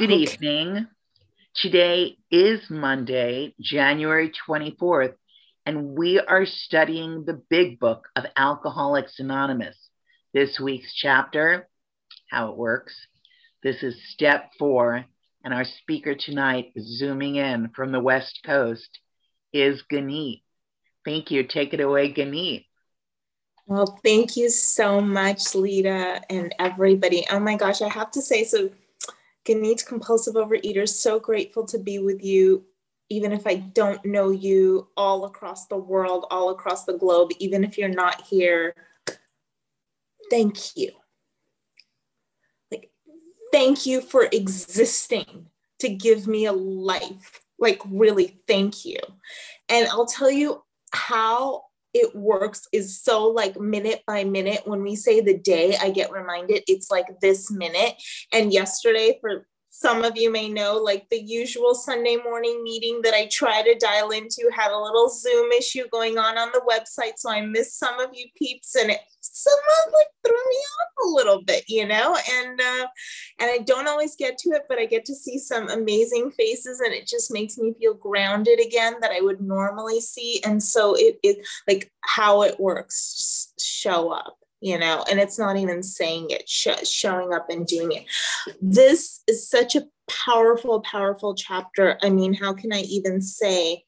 Good okay. evening. Today is Monday, January 24th, and we are studying the big book of Alcoholics Anonymous. This week's chapter, How It Works. This is step four, and our speaker tonight, zooming in from the West Coast, is Ganeet. Thank you. Take it away, Ganeet. Well, thank you so much, Lita, and everybody. Oh my gosh, I have to say, so Ganeet Compulsive Overeater, so grateful to be with you, even if I don't know you all across the world, all across the globe, even if you're not here. Thank you. Like, thank you for existing to give me a life. Like, really, thank you. And I'll tell you how it works is so like minute by minute. When we say the day, I get reminded it's like this minute. And yesterday, for some of you may know, like the usual Sunday morning meeting that I try to dial into had a little Zoom issue going on on the website. So I missed some of you peeps and it somewhat like threw me off a little bit, you know, and, uh, and I don't always get to it, but I get to see some amazing faces and it just makes me feel grounded again that I would normally see. And so it, it like how it works, show up you know, and it's not even saying it, sh- showing up and doing it. This is such a powerful, powerful chapter. I mean, how can I even say?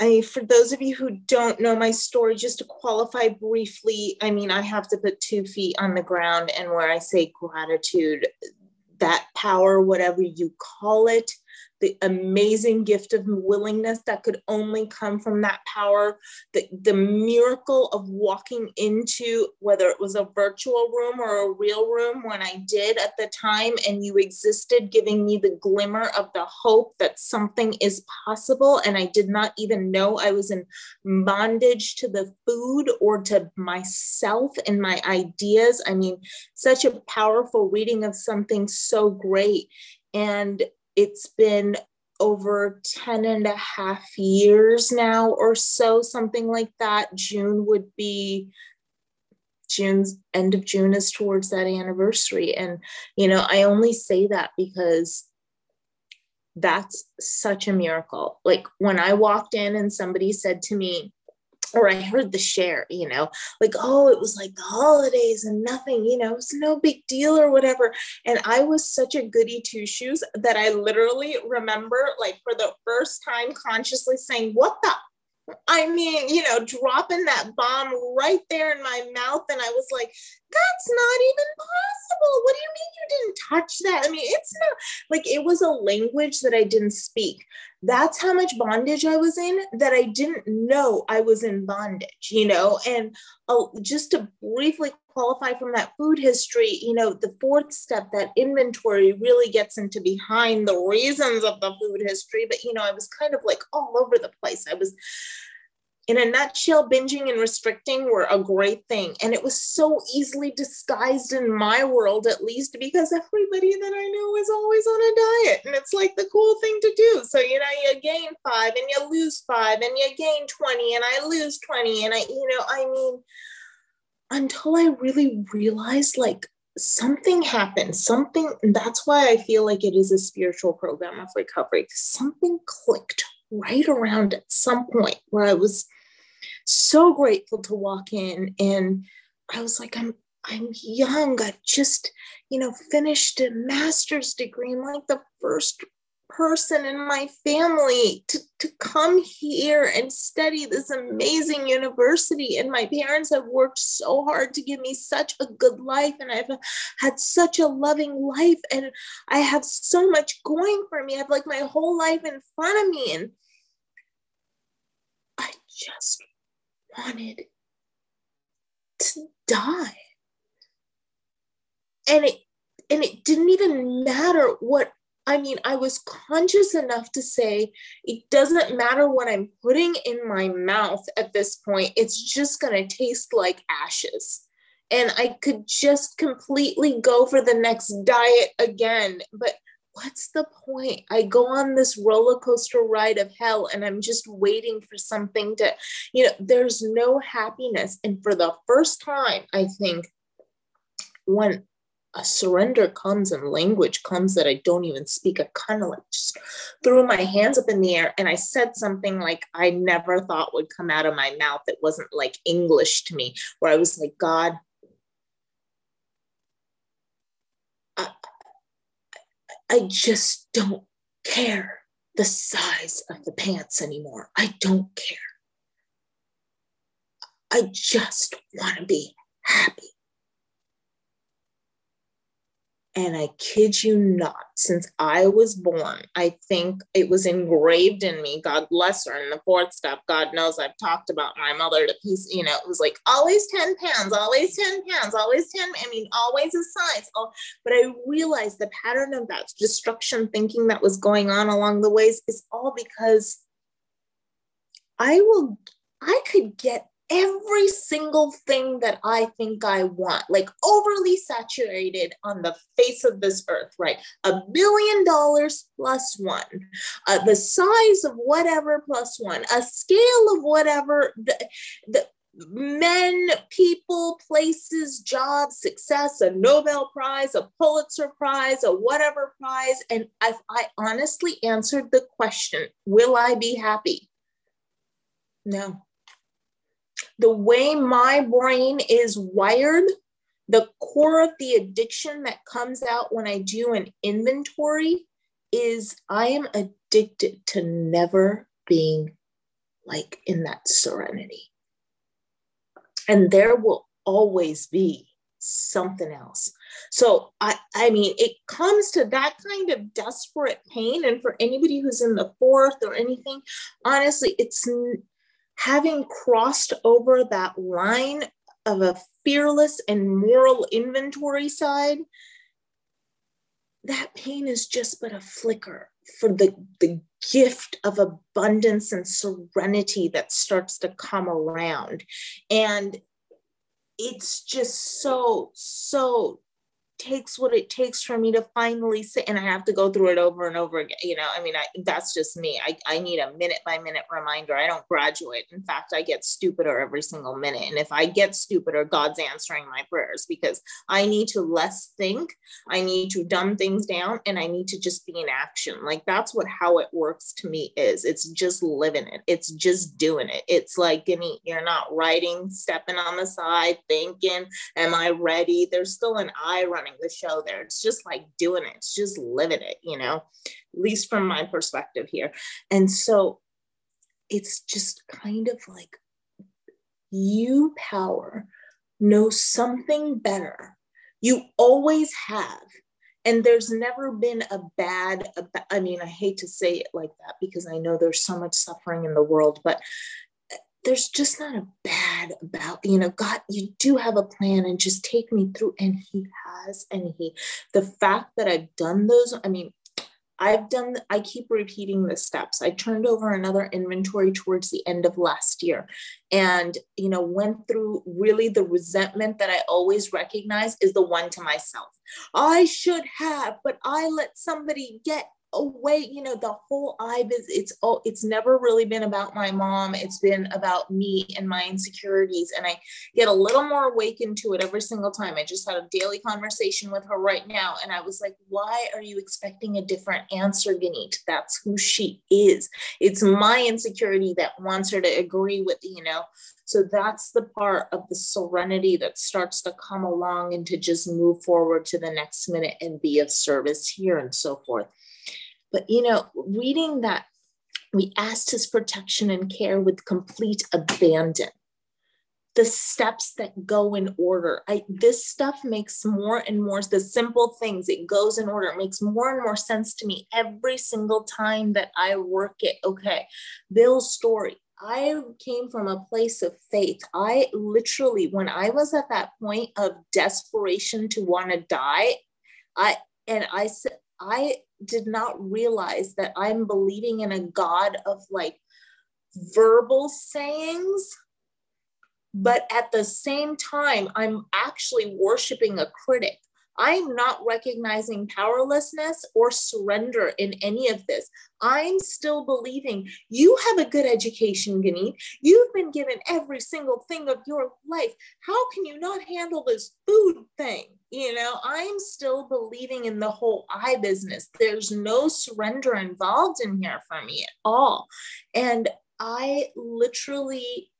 I for those of you who don't know my story, just to qualify briefly, I mean, I have to put two feet on the ground, and where I say gratitude, that power, whatever you call it, the amazing gift of willingness that could only come from that power, the, the miracle of walking into whether it was a virtual room or a real room when I did at the time, and you existed, giving me the glimmer of the hope that something is possible. And I did not even know I was in bondage to the food or to myself and my ideas. I mean, such a powerful reading of something so great. And it's been over 10 and a half years now or so, something like that. June would be June's end of June is towards that anniversary. And, you know, I only say that because that's such a miracle. Like when I walked in and somebody said to me, or I heard the share, you know, like, oh, it was like the holidays and nothing, you know, it's no big deal or whatever. And I was such a goody two shoes that I literally remember, like, for the first time consciously saying, what the I mean, you know, dropping that bomb right there in my mouth. And I was like, that's not even possible. What do you mean you didn't touch that? I mean, it's not like it was a language that I didn't speak. That's how much bondage I was in that I didn't know I was in bondage, you know? And uh, just to briefly qualify from that food history, you know, the fourth step, that inventory really gets into behind the reasons of the food history. But, you know, I was kind of like all over the place. I was, in a nutshell, binging and restricting were a great thing. And it was so easily disguised in my world, at least because everybody that I know is always on a diet. And it's like the cool thing to do. So, you know, you gain five and you lose five and you gain 20 and I lose 20. And I, you know, I mean, until I really realized like something happened, something, that's why I feel like it is a spiritual program of recovery. Something clicked right around at some point where I was so grateful to walk in and I was like, I'm I'm young. I've just, you know, finished a master's degree. I'm like the first person in my family to, to come here and study this amazing university. And my parents have worked so hard to give me such a good life, and I've had such a loving life, and I have so much going for me. I have like my whole life in front of me, and I just wanted to die. And it and it didn't even matter what I mean, I was conscious enough to say it doesn't matter what I'm putting in my mouth at this point, it's just going to taste like ashes. And I could just completely go for the next diet again. But what's the point? I go on this roller coaster ride of hell and I'm just waiting for something to, you know, there's no happiness. And for the first time, I think, when a surrender comes and language comes that I don't even speak. I kind of like just threw my hands up in the air and I said something like I never thought would come out of my mouth. It wasn't like English to me, where I was like, God, I, I just don't care the size of the pants anymore. I don't care. I just want to be happy. And I kid you not, since I was born, I think it was engraved in me. God bless her. And the fourth step, God knows I've talked about my mother to piece, you know, it was like always 10 pounds, always 10 pounds, always 10. I mean, always a size. Oh, but I realized the pattern of that destruction thinking that was going on along the ways is all because I will, I could get every single thing that I think I want, like overly saturated on the face of this earth, right? A billion dollars plus one, uh, the size of whatever plus one, a scale of whatever, the, the men, people, places, jobs, success, a Nobel Prize, a Pulitzer Prize, a whatever prize. And I, I honestly answered the question, will I be happy? No the way my brain is wired, the core of the addiction that comes out when I do an inventory is I am addicted to never being like in that serenity. And there will always be something else. So I I mean it comes to that kind of desperate pain and for anybody who's in the fourth or anything honestly it's having crossed over that line of a fearless and moral inventory side, that pain is just but a flicker for the, the gift of abundance and serenity that starts to come around. And it's just so, so takes what it takes for me to finally sit and I have to go through it over and over again. You know, I mean, I, that's just me. I, I need a minute by minute reminder. I don't graduate. In fact, I get stupider every single minute. And if I get stupider, God's answering my prayers because I need to less think. I need to dumb things down and I need to just be in action. Like that's what how it works to me is. It's just living it. It's just doing it. It's like, you're not writing, stepping on the side, thinking, am I ready? There's still an eye running running the show there. It's just like doing it, it's just living it, you know, at least from my perspective here. And so it's just kind of like you, power, know something better. You always have. And there's never been a bad, I mean, I hate to say it like that because I know there's so much suffering in the world, but there's just not a bad about you know god you do have a plan and just take me through and he has and he the fact that i've done those i mean i've done i keep repeating the steps. I turned over another inventory towards the end of last year and you know went through really the resentment that i always recognize is the one to myself. I should have but i let somebody get away you know the whole i is it's all it's never really been about my mom. It's been about me and my insecurities and i get a little more awakened to it every single time. I just had a daily conversation with her right now and i was like why are you expecting a different answer Ganit? that's who she is. It's my insecurity that wants her to agree with you know? So that's the part of the serenity that starts to come along and to just move forward to the next minute and be of service here and so forth but, you know, reading that, we asked his protection and care with complete abandon. The steps that go in order. I, this stuff makes more and more, the simple things, it goes in order. It makes more and more sense to me every single time that I work it. Okay, Bill's story. I came from a place of faith. I literally, when I was at that point of desperation to want to die, I and I said, I did not realize that I'm believing in a God of like verbal sayings, but at the same time, I'm actually worshiping a critic. I'm not recognizing powerlessness or surrender in any of this. I'm still believing you have a good education, Ganit. You've been given every single thing of your life. How can you not handle this food thing? You know, I'm still believing in the whole I business. There's no surrender involved in here for me at all. And I literally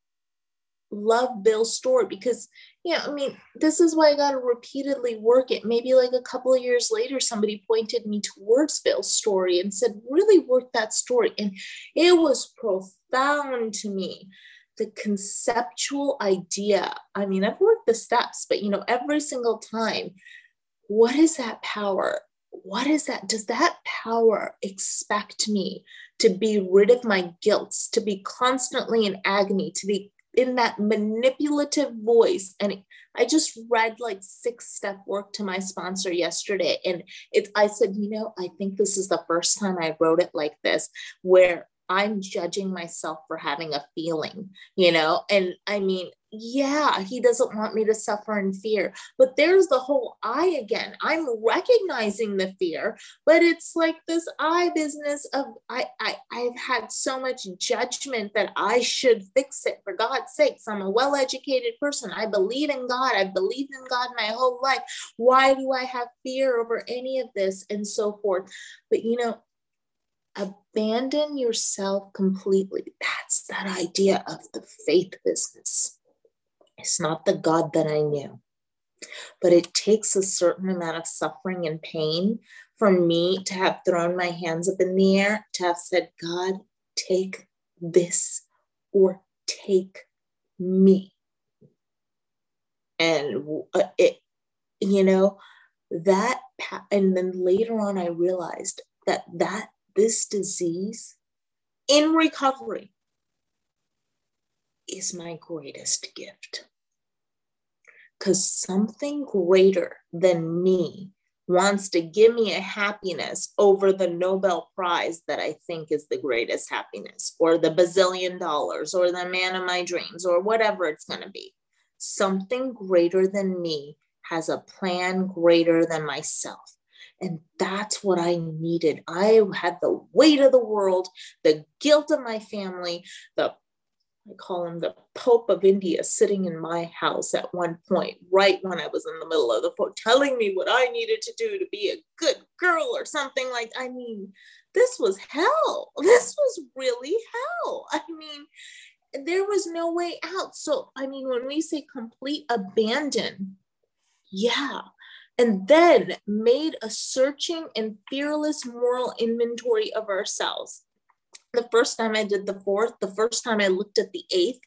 love Bill's story because, you know, I mean, this is why I got to repeatedly work it. Maybe like a couple of years later, somebody pointed me towards Bill's story and said, really work that story. And it was profound to me the conceptual idea. I mean, I've worked the steps, but you know, every single time, what is that power? What is that? Does that power expect me to be rid of my guilt, to be constantly in agony, to be in that manipulative voice? And I just read like six step work to my sponsor yesterday. And it's, I said, you know, I think this is the first time I wrote it like this, where I'm judging myself for having a feeling, you know? And I mean, yeah, he doesn't want me to suffer in fear. But there's the whole I again. I'm recognizing the fear, but it's like this I business of I, I I've had so much judgment that I should fix it for God's sakes. I'm a well-educated person. I believe in God. I've believed in God my whole life. Why do I have fear over any of this and so forth? But you know, abandon yourself completely. That's that idea of the faith business. It's not the God that I knew, but it takes a certain amount of suffering and pain for me to have thrown my hands up in the air, to have said, God, take this or take me. And uh, it, you know, that, and then later on, I realized that that this disease in recovery is my greatest gift. Because something greater than me wants to give me a happiness over the Nobel Prize that I think is the greatest happiness, or the bazillion dollars, or the man of my dreams, or whatever it's going to be. Something greater than me has a plan greater than myself. And that's what I needed. I had the weight of the world, the guilt of my family, the I call him the Pope of India sitting in my house at one point, right when I was in the middle of the phone, telling me what I needed to do to be a good girl or something like I mean, this was hell. This was really hell. I mean, there was no way out. So, I mean, when we say complete abandon, yeah, and then made a searching and fearless moral inventory of ourselves. The first time I did the fourth, the first time I looked at the eighth,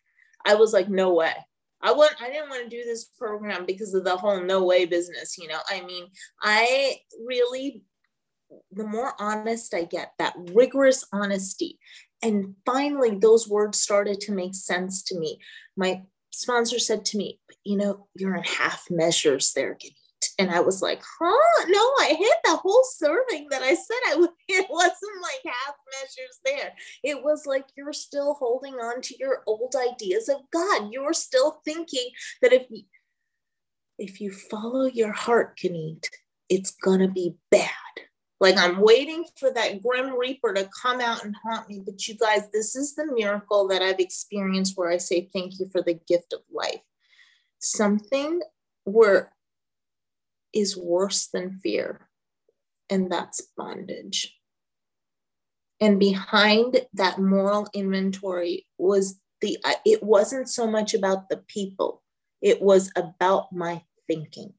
I was like, no way. I want I didn't want to do this program because of the whole no way business, you know. I mean, I really the more honest I get, that rigorous honesty. And finally, those words started to make sense to me. My sponsor said to me, You know, you're in half measures there, and I was like, huh? No, I hit the whole serving that I said I would. It wasn't like half measures there. It was like you're still holding on to your old ideas of God. You're still thinking that if you, if you follow your heart, Ganit, it's gonna be bad. Like I'm waiting for that grim reaper to come out and haunt me. But you guys, this is the miracle that I've experienced where I say thank you for the gift of life. Something where is worse than fear, and that's bondage. And behind that moral inventory was the, it wasn't so much about the people, it was about my thinking.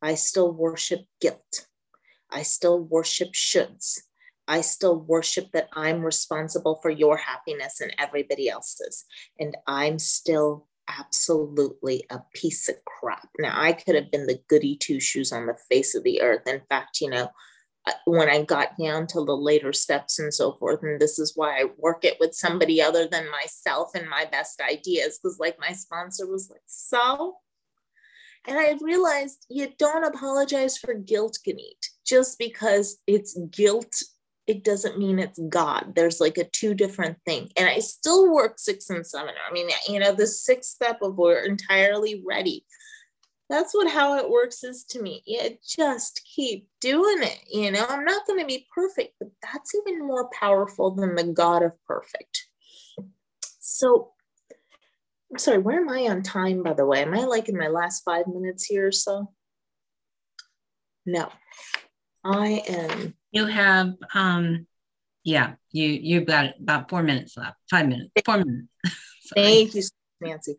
I still worship guilt. I still worship shoulds. I still worship that I'm responsible for your happiness and everybody else's. And I'm still absolutely a piece of crap. Now, I could have been the goody two shoes on the face of the earth. In fact, you know, uh, when I got down to the later steps and so forth, and this is why I work it with somebody other than myself and my best ideas, because like my sponsor was like, so. And I realized you don't apologize for guilt, Ganit, just because it's guilt it doesn't mean it's God. There's like a two different thing. And I still work six and seven. I mean, you know, the sixth step of we're entirely ready. That's what how it works is to me. Yeah, just keep doing it. You know, I'm not going to be perfect, but that's even more powerful than the God of perfect. So I'm sorry, where am I on time, by the way? Am I like in my last five minutes here or so? No, I am. You have, um, yeah, you you've got about four minutes left, five minutes, four minutes. Thank you, Nancy.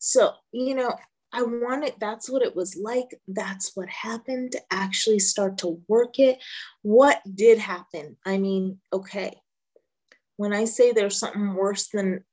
So, you know, I wanted, that's what it was like. That's what happened to actually start to work it. What did happen? I mean, okay, when I say there's something worse than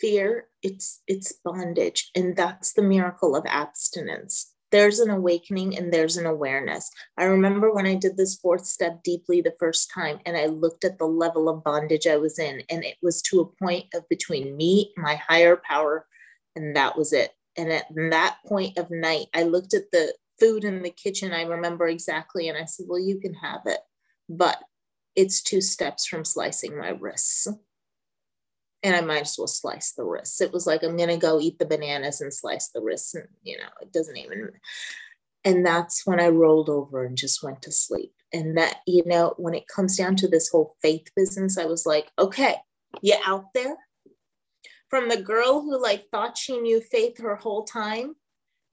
fear, it's it's bondage. And that's the miracle of abstinence. There's an awakening and there's an awareness. I remember when I did this fourth step deeply the first time and I looked at the level of bondage I was in, and it was to a point of between me, my higher power, and that was it and at that point of night, I looked at the food in the kitchen. I remember exactly. And I said, Well, you can have it, but it's two steps from slicing my wrists. And I might as well slice the wrists. It was like, I'm going to go eat the bananas and slice the wrists. And, you know, it doesn't even. And that's when I rolled over and just went to sleep. And that, you know, when it comes down to this whole faith business, I was like, okay, you out there? from the girl who like thought she knew faith her whole time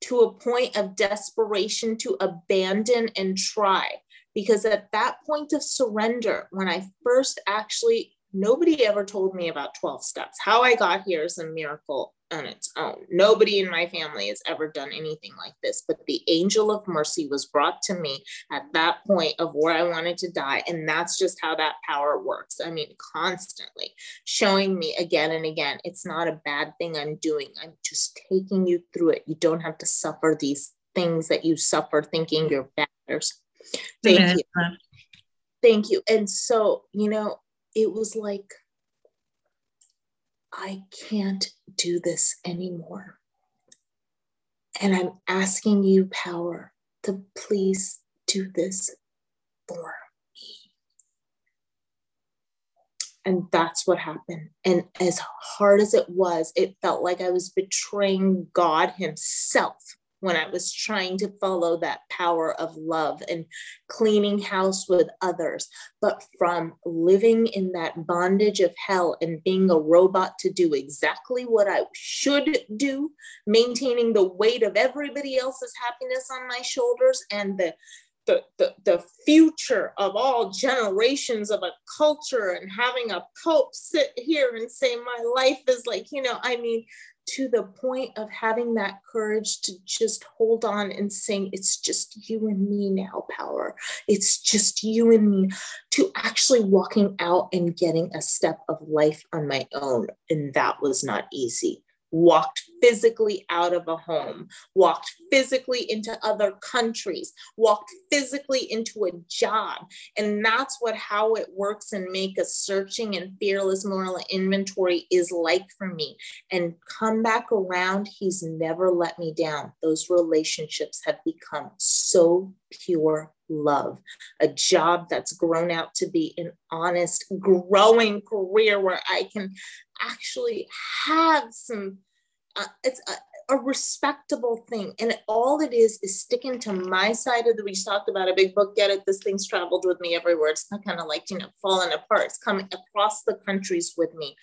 to a point of desperation to abandon and try because at that point of surrender when i first actually nobody ever told me about 12 steps how i got here is a miracle on its own. Nobody in my family has ever done anything like this, but the angel of mercy was brought to me at that point of where I wanted to die. And that's just how that power works. I mean, constantly showing me again and again, it's not a bad thing I'm doing. I'm just taking you through it. You don't have to suffer these things that you suffer thinking you're bad. Thank you. Thank you. And so, you know, it was like, I can't do this anymore. And I'm asking you, power, to please do this for me. And that's what happened. And as hard as it was, it felt like I was betraying God Himself when I was trying to follow that power of love and cleaning house with others, but from living in that bondage of hell and being a robot to do exactly what I should do, maintaining the weight of everybody else's happiness on my shoulders and the the, the, the future of all generations of a culture and having a pope sit here and say my life is like you know i mean to the point of having that courage to just hold on and sing, It's just you and me now, power. It's just you and me, to actually walking out and getting a step of life on my own. And that was not easy walked physically out of a home, walked physically into other countries, walked physically into a job. And that's what how it works and make a searching and fearless moral inventory is like for me. And come back around, he's never let me down. Those relationships have become so pure love, a job that's grown out to be an honest, growing career where I can actually have some, uh, it's a, a, respectable thing. And all it is is sticking to my side of the, we talked about a big book, get it, this thing's traveled with me everywhere. It's not kind of like, you know, falling apart. It's coming across the countries with me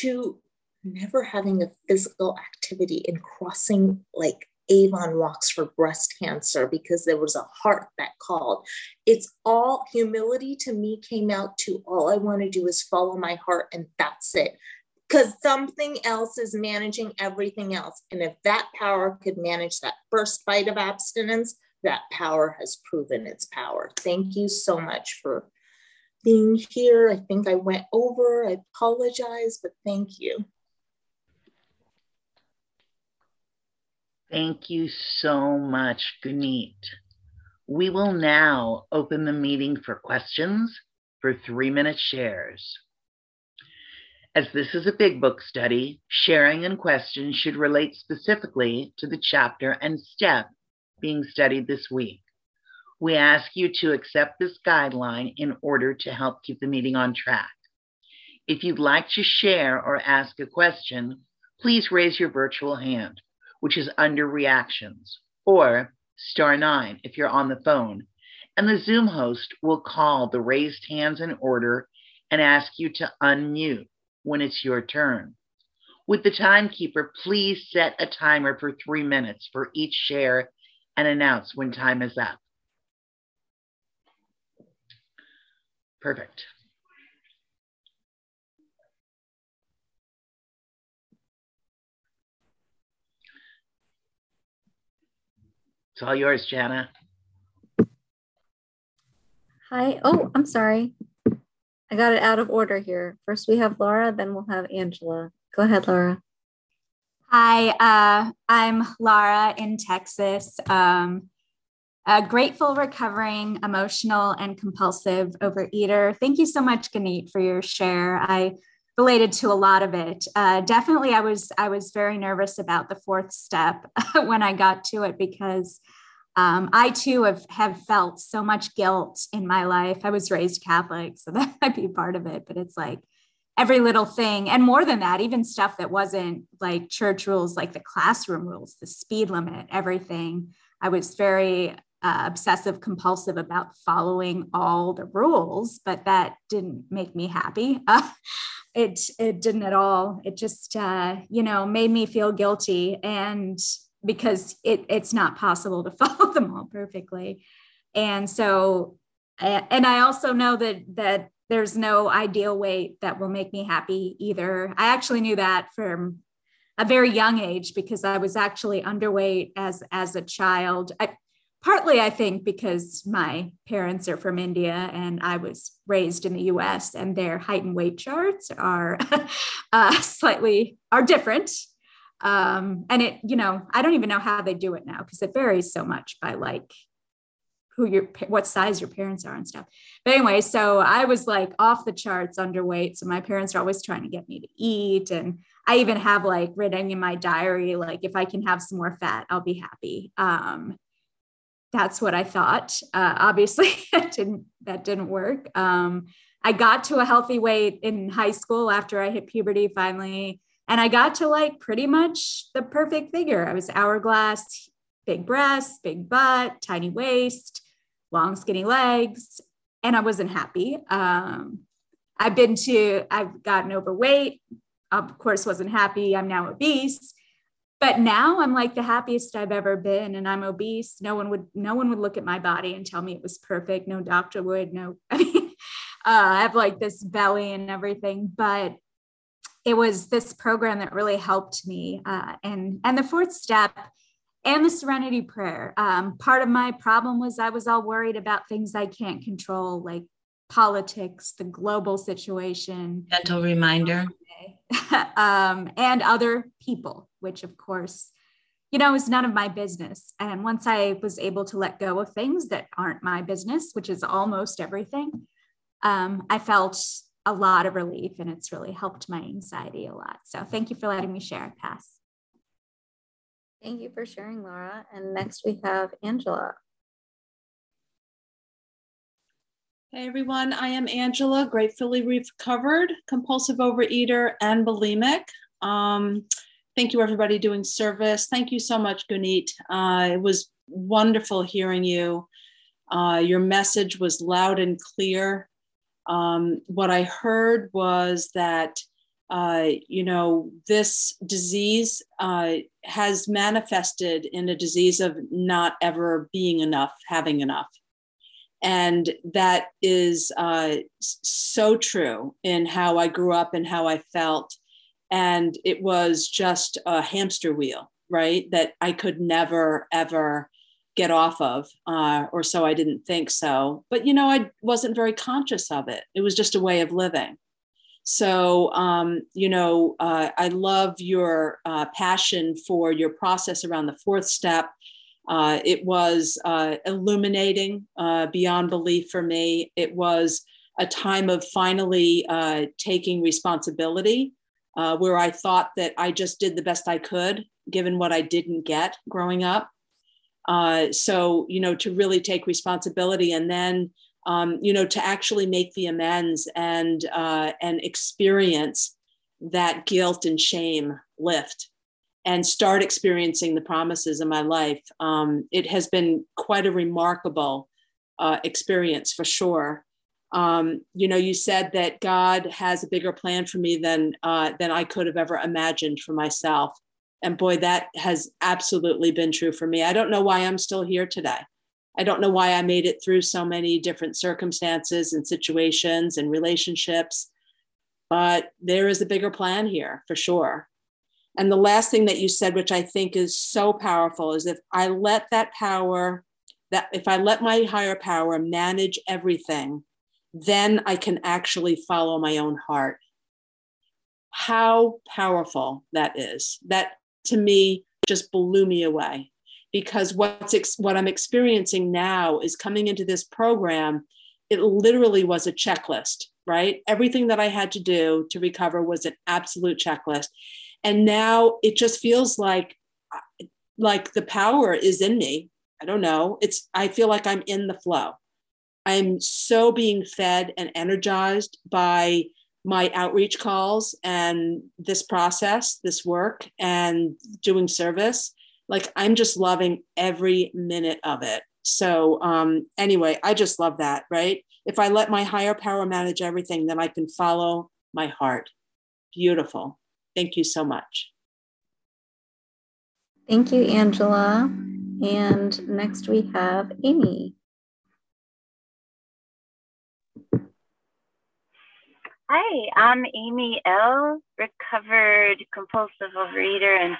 to never having a physical activity and crossing like Avon walks for breast cancer because there was a heart that called. It's all humility to me came out to all I want to do is follow my heart and that's it. Because something else is managing everything else. And if that power could manage that first fight of abstinence, that power has proven its power. Thank you so much for being here. I think I went over. I apologize, but thank you. Thank you so much, Gunit. We will now open the meeting for questions for three minute shares. As this is a big book study, sharing and questions should relate specifically to the chapter and step being studied this week. We ask you to accept this guideline in order to help keep the meeting on track. If you'd like to share or ask a question, please raise your virtual hand which is under reactions, or star nine if you're on the phone. And the Zoom host will call the raised hands in order and ask you to unmute when it's your turn. With the timekeeper, please set a timer for three minutes for each share and announce when time is up. Perfect. It's all yours, Jana. Hi. Oh, I'm sorry. I got it out of order here. First we have Laura, then we'll have Angela. Go ahead, Laura. Hi, uh, I'm Laura in Texas. Um, a grateful, recovering, emotional, and compulsive overeater. Thank you so much, Ganeet, for your share. I related to a lot of it. Uh, definitely, I was I was very nervous about the fourth step when I got to it because um, I too have have felt so much guilt in my life. I was raised Catholic, so that might be part of it. But it's like every little thing, and more than that, even stuff that wasn't like church rules, like the classroom rules, the speed limit, everything. I was very uh, obsessive compulsive about following all the rules, but that didn't make me happy. Uh, it it didn't at all. It just uh, you know made me feel guilty, and because it it's not possible to follow them all perfectly, and so and I also know that that there's no ideal weight that will make me happy either. I actually knew that from a very young age because I was actually underweight as as a child. I, partly I think because my parents are from India and I was raised in the US and their height and weight charts are uh, slightly are different. Um, and it, you know, I don't even know how they do it now because it varies so much by like who your what size your parents are and stuff. But anyway, so I was like off the charts underweight. So my parents are always trying to get me to eat. And I even have like written in my diary, like if I can have some more fat, I'll be happy. Um, that's what I thought. Uh, obviously, that didn't that didn't work. Um, I got to a healthy weight in high school after I hit puberty finally, and I got to like pretty much the perfect figure. I was hourglass, big breasts, big butt, tiny waist, long skinny legs, and I wasn't happy. Um, I've been to, I've gotten overweight. Of course, wasn't happy. I'm now obese but now i'm like the happiest i've ever been and i'm obese no one would no one would look at my body and tell me it was perfect no doctor would no i mean uh, i have like this belly and everything but it was this program that really helped me uh, and and the fourth step and the serenity prayer. Um, part of my problem was i was all worried about things i can't control like politics the global situation. Gentle reminder. Um, and other people, which of course, you know, is none of my business. And once I was able to let go of things that aren't my business, which is almost everything, um, I felt a lot of relief and it's really helped my anxiety a lot. So thank you for letting me share. Pass. Thank you for sharing, Laura. And next we have Angela. Hey everyone, I am Angela, gratefully recovered, compulsive overeater and bulimic. Um, thank you everybody doing service. Thank you so much, Gunit. Uh, it was wonderful hearing you. Uh, your message was loud and clear. Um, what I heard was that, uh, you know, this disease uh, has manifested in a disease of not ever being enough, having enough and that is uh, so true in how I grew up and how I felt. And it was just a hamster wheel, right? That I could never, ever get off of, uh, or so I didn't think so. But, you know, I wasn't very conscious of it. It was just a way of living. So, um, you know, uh, I love your uh, passion for your process around the fourth step uh, it was uh, illuminating uh, beyond belief for me. It was a time of finally uh, taking responsibility uh, where I thought that I just did the best I could given what I didn't get growing up. Uh, so, you know, to really take responsibility and then, um, you know, to actually make the amends and, uh, and experience that guilt and shame lift and start experiencing the promises in my life. Um, it has been quite a remarkable uh, experience for sure. Um, you know, you said that God has a bigger plan for me than uh, than I could have ever imagined for myself. And boy, that has absolutely been true for me. I don't know why I'm still here today. I don't know why I made it through so many different circumstances and situations and relationships, but there is a bigger plan here for sure. And the last thing that you said, which I think is so powerful, is if I let that power, that if I let my higher power manage everything, then I can actually follow my own heart. How powerful that is. That to me just blew me away because what's ex- what I'm experiencing now is coming into this program. It literally was a checklist, right? Everything that I had to do to recover was an absolute checklist, and now it just feels like like the power is in me. I don't know. It's I feel like I'm in the flow. I'm so being fed and energized by my outreach calls and this process, this work, and doing service. Like I'm just loving every minute of it. So, um, anyway, I just love that, right? If I let my higher power manage everything, then I can follow my heart. Beautiful. Thank you so much. Thank you, Angela. And next we have Amy. Hi, I'm Amy L., recovered compulsive overeater and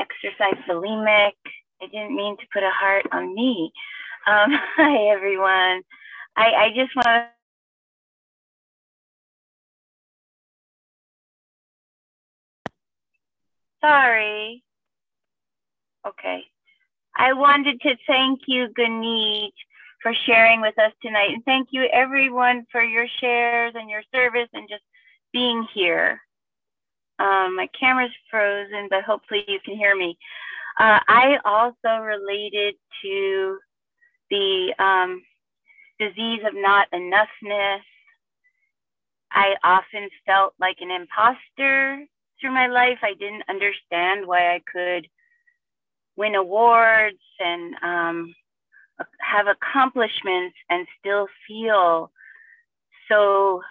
exercise bulimic. I didn't mean to put a heart on me. Um, hi, everyone. I, I just want to Sorry. Okay. I wanted to thank you, Ganit, for sharing with us tonight. And thank you everyone for your shares and your service and just being here. Um, my camera's frozen, but hopefully you can hear me. Uh, I also related to the um, disease of not enoughness. I often felt like an imposter through my life. I didn't understand why I could win awards and um, have accomplishments and still feel so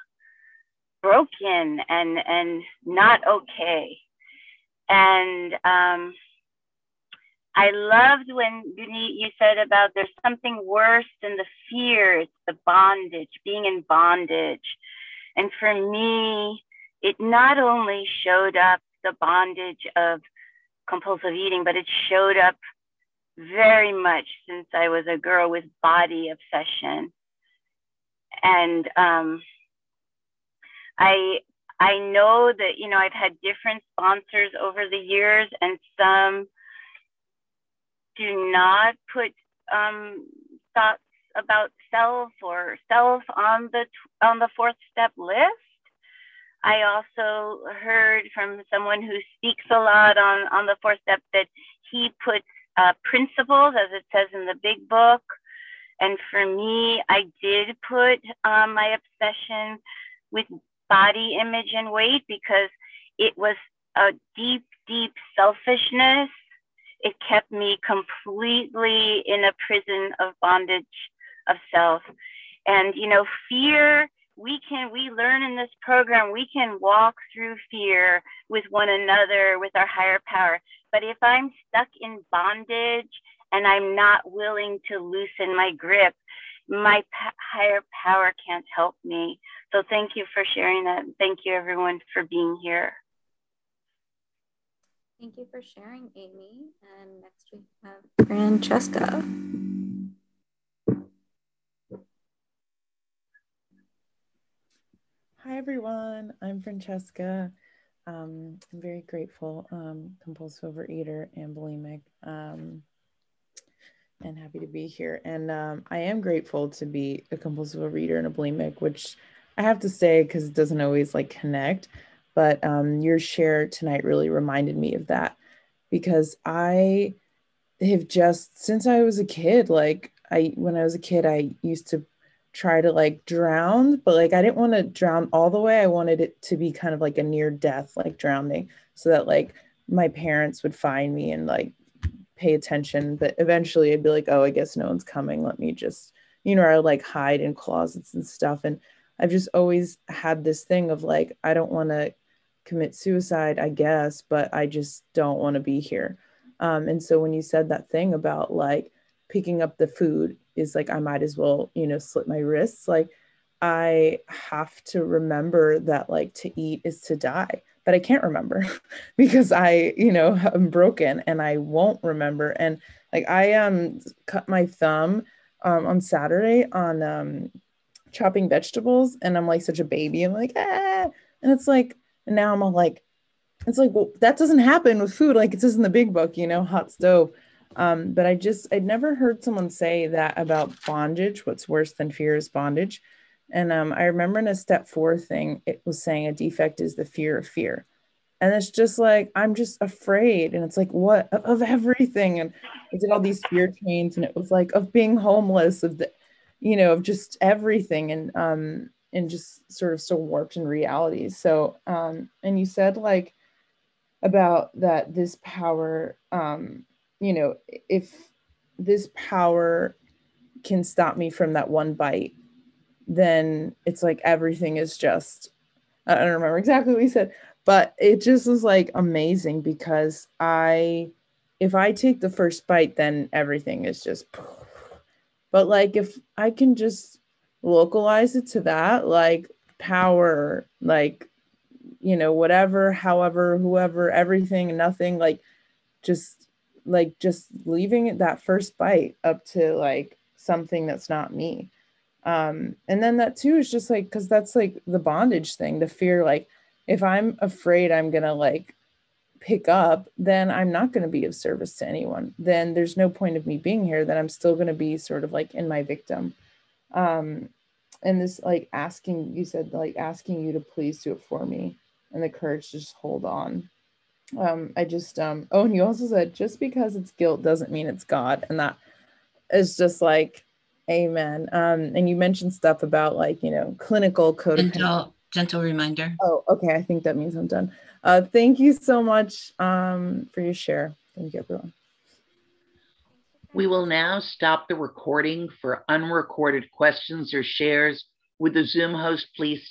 broken and and not okay and um I loved when you said about there's something worse than the fear, it's the bondage, being in bondage. And for me, it not only showed up the bondage of compulsive eating, but it showed up very much since I was a girl with body obsession. And um, I I know that you know I've had different sponsors over the years, and some do not put um, thoughts about self or self on the on the fourth step list. I also heard from someone who speaks a lot on on the fourth step that he puts uh, principles, as it says in the big book. And for me, I did put um, my obsession with body image and weight because it was a deep, deep selfishness. It kept me completely in a prison of bondage of self. And, you know, fear, we can, we learn in this program, we can walk through fear with one another, with our higher power. But if I'm stuck in bondage and I'm not willing to loosen my grip, my higher power can't help me. So thank you for sharing that. Thank you everyone for being here. Thank you for sharing, Amy. And next we have Francesca. Hi everyone, I'm Francesca. Um, I'm very grateful, um, compulsive overeater and bulimic. Um, and happy to be here. And um, I am grateful to be a compulsive reader and a bulimic, which I have to say because it doesn't always like connect. But um, your share tonight really reminded me of that because I have just since I was a kid, like I when I was a kid, I used to try to like drown, but like I didn't want to drown all the way. I wanted it to be kind of like a near death, like drowning, so that like my parents would find me and like pay attention. But eventually I'd be like, oh, I guess no one's coming. Let me just, you know, I would like hide in closets and stuff. And I've just always had this thing of like, I don't want to commit suicide, I guess, but I just don't want to be here. Um, and so when you said that thing about like picking up the food is like, I might as well, you know, slit my wrists, like, I have to remember that like to eat is to die, but I can't remember because I, you know, I'm broken and I won't remember. And like I um cut my thumb um on Saturday on um chopping vegetables and I'm like such a baby. I'm like, ah, and it's like now I'm all like, it's like, well, that doesn't happen with food. Like it says in the big book, you know, hot stove. Um, but I just I'd never heard someone say that about bondage. What's worse than fear is bondage. And um, I remember in a step four thing, it was saying a defect is the fear of fear. And it's just like, I'm just afraid. And it's like, what of everything? And I did all these fear chains, and it was like of being homeless, of the, you know, of just everything. And um, and just sort of so warped in reality. So um, and you said like about that this power, um, you know, if this power can stop me from that one bite then it's like everything is just I don't remember exactly what he said, but it just was like amazing because I if I take the first bite, then everything is just but like if I can just localize it to that, like power, like you know, whatever, however, whoever, everything, nothing, like just like just leaving that first bite up to like something that's not me. Um and then that too is just like because that's like the bondage thing the fear like if i'm afraid i'm gonna like pick up then i'm not to be of service to anyone. Then there's no point of me being here then i'm still to be sort of like in my victim. Um and this like asking you said like asking you to please do it for me and the courage to just hold on um i just um oh and you also said just because it's guilt doesn't mean it's god and that is just like Amen. Um, and you mentioned stuff about like, you know, clinical code. Gentle, gentle reminder. Oh, okay. I think that means I'm done. Uh, thank you so much um, for your share. Thank you, everyone. We will now stop the recording for unrecorded questions or shares. Would the Zoom host please